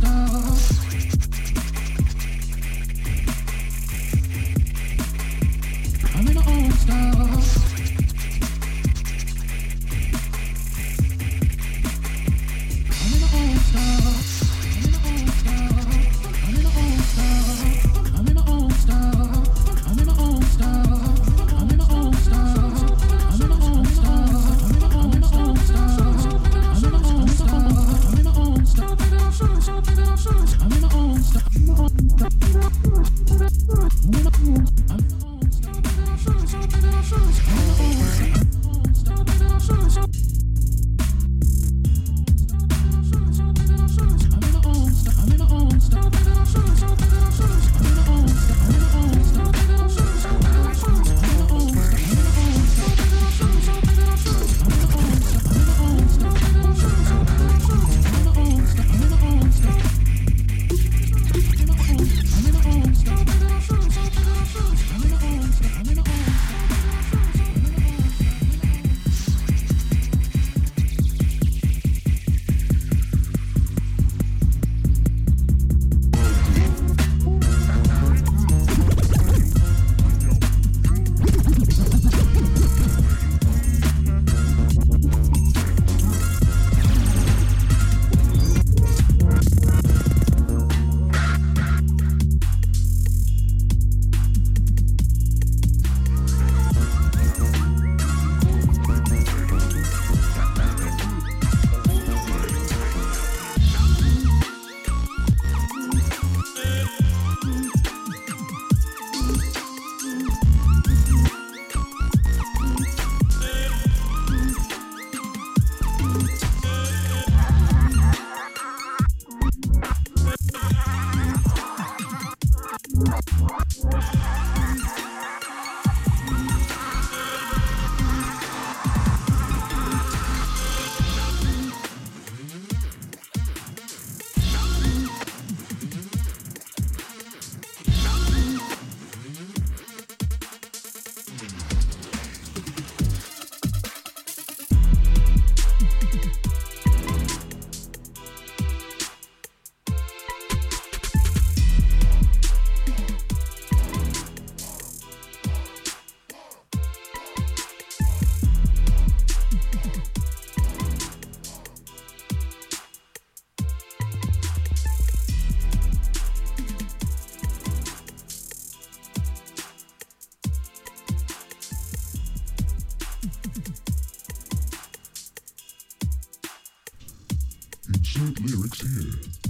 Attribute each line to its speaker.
Speaker 1: stars. Insert lyrics here.